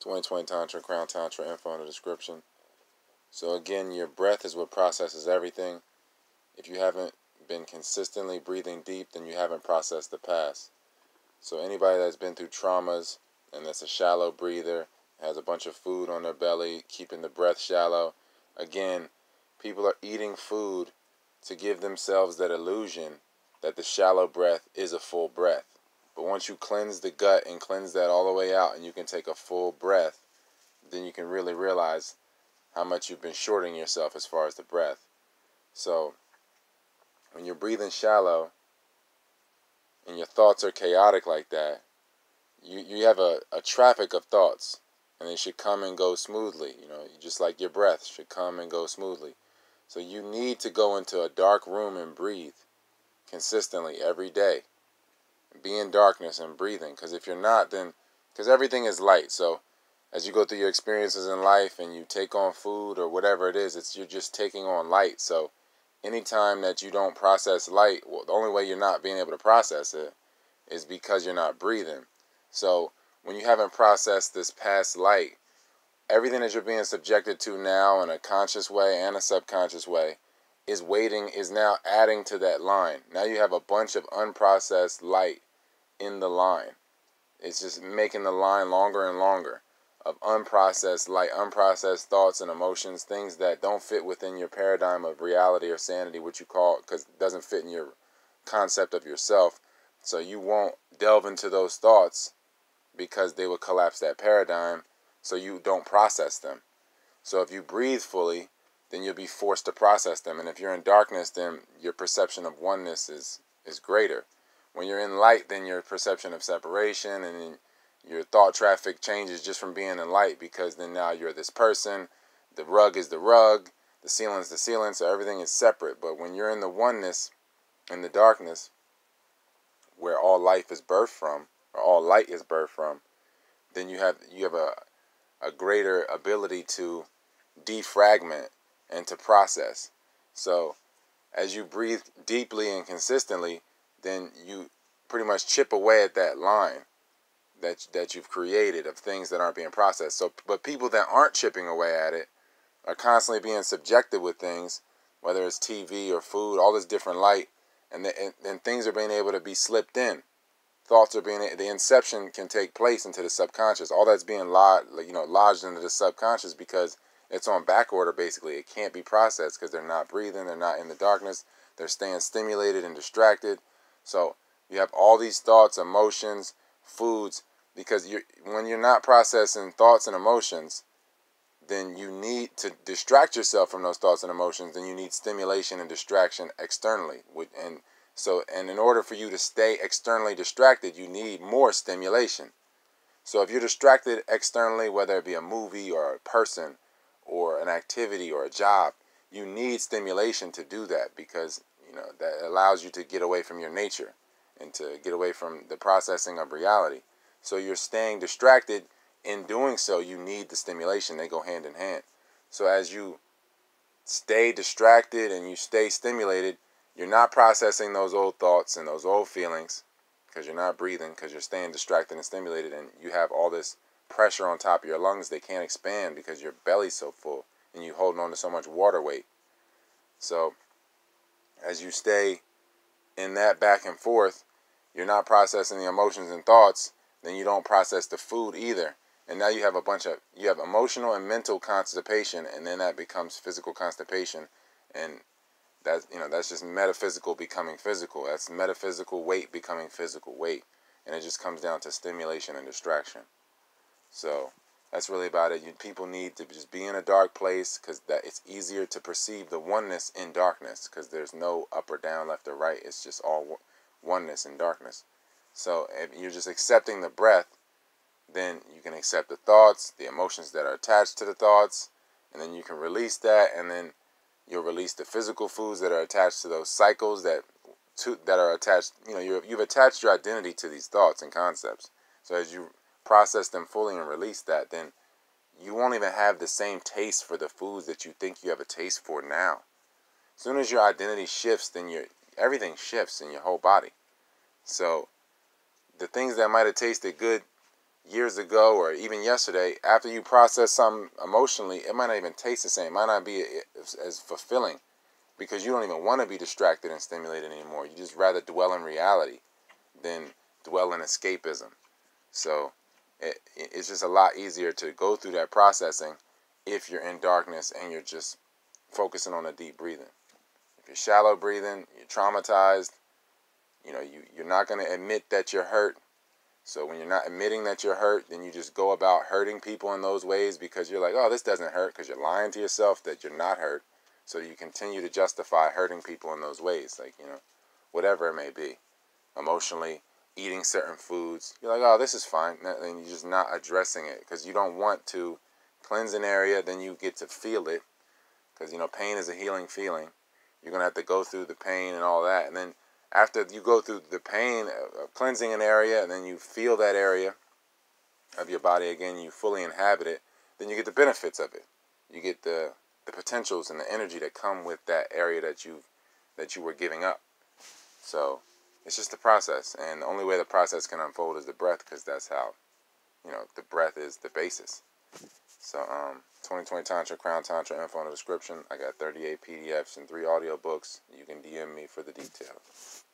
2020 Tantra, Crown Tantra, info in the description. So, again, your breath is what processes everything. If you haven't been consistently breathing deep, then you haven't processed the past. So, anybody that's been through traumas and that's a shallow breather, has a bunch of food on their belly, keeping the breath shallow, again, people are eating food to give themselves that illusion that the shallow breath is a full breath. But once you cleanse the gut and cleanse that all the way out and you can take a full breath, then you can really realize how much you've been shorting yourself as far as the breath. So, when you're breathing shallow and your thoughts are chaotic like that, you, you have a, a traffic of thoughts and they should come and go smoothly. You know, just like your breath should come and go smoothly. So you need to go into a dark room and breathe consistently every day. Be in darkness and breathing. Because if you're not, then, because everything is light. So as you go through your experiences in life and you take on food or whatever it is, it's you're just taking on light. So anytime that you don't process light, well, the only way you're not being able to process it is because you're not breathing. So when you haven't processed this past light, everything that you're being subjected to now in a conscious way and a subconscious way is waiting is now adding to that line. Now you have a bunch of unprocessed light in the line. It's just making the line longer and longer of unprocessed light, unprocessed thoughts and emotions, things that don't fit within your paradigm of reality or sanity, which you call because it doesn't fit in your concept of yourself. So you won't delve into those thoughts because they will collapse that paradigm so you don't process them. So if you breathe fully, then you'll be forced to process them. And if you're in darkness, then your perception of oneness is, is greater. When you're in light, then your perception of separation and your thought traffic changes just from being in light because then now you're this person. The rug is the rug, the ceiling is the ceiling, so everything is separate. But when you're in the oneness, in the darkness, where all life is birthed from, or all light is birthed from, then you have you have a a greater ability to defragment and to process. So as you breathe deeply and consistently, then you pretty much chip away at that line that that you've created of things that aren't being processed. So but people that aren't chipping away at it are constantly being subjected with things, whether it's TV or food, all this different light, and, the, and, and things are being able to be slipped in thoughts are being the inception can take place into the subconscious. All that's being lodged, you know, lodged into the subconscious because it's on back order. Basically, it can't be processed because they're not breathing, they're not in the darkness, they're staying stimulated and distracted. So you have all these thoughts, emotions, foods because you when you're not processing thoughts and emotions, then you need to distract yourself from those thoughts and emotions. Then you need stimulation and distraction externally, and so, and in order for you to stay externally distracted, you need more stimulation. So, if you're distracted externally, whether it be a movie or a person or an activity or a job, you need stimulation to do that because, you know, that allows you to get away from your nature and to get away from the processing of reality. So, you're staying distracted. In doing so, you need the stimulation. They go hand in hand. So, as you stay distracted and you stay stimulated, you're not processing those old thoughts and those old feelings because you're not breathing because you're staying distracted and stimulated and you have all this pressure on top of your lungs they can't expand because your belly's so full and you holding on to so much water weight so as you stay in that back and forth you're not processing the emotions and thoughts then you don't process the food either. And now you have a bunch of you have emotional and mental constipation and then that becomes physical constipation. And that's you know that's just metaphysical becoming physical. That's metaphysical weight becoming physical weight. And it just comes down to stimulation and distraction. So that's really about it you, people need to just be in a dark place because that it's easier to perceive the oneness in darkness because there's no up or down left or right it's just all oneness in darkness so if you're just accepting the breath then you can accept the thoughts the emotions that are attached to the thoughts and then you can release that and then You'll release the physical foods that are attached to those cycles that to, that are attached. You know, you you've attached your identity to these thoughts and concepts. So as you process them fully and release that, then you won't even have the same taste for the foods that you think you have a taste for now. As soon as your identity shifts, then your everything shifts in your whole body. So the things that might have tasted good years ago or even yesterday, after you process something emotionally, it might not even taste the same. It might not be as, as fulfilling because you don't even want to be distracted and stimulated anymore. You just rather dwell in reality than dwell in escapism. So it, it's just a lot easier to go through that processing if you're in darkness and you're just focusing on a deep breathing. If you're shallow breathing, you're traumatized, you know, you, you're not going to admit that you're hurt. So when you're not admitting that you're hurt, then you just go about hurting people in those ways because you're like, oh, this doesn't hurt because you're lying to yourself that you're not hurt. So you continue to justify hurting people in those ways, like, you know, whatever it may be. Emotionally, eating certain foods. You're like, oh, this is fine. And you're just not addressing it because you don't want to cleanse an area, then you get to feel it. Because, you know, pain is a healing feeling. You're going to have to go through the pain and all that. And then after you go through the pain of cleansing an area and then you feel that area of your body again, you fully inhabit it, then you get the benefits of it. You get the the potentials and the energy that come with that area that you that you were giving up. So it's just the process, and the only way the process can unfold is the breath, because that's how, you know, the breath is the basis. So, um, 2020 Tantra, Crown Tantra info in the description. I got 38 PDFs and three audio books. You can DM me for the details.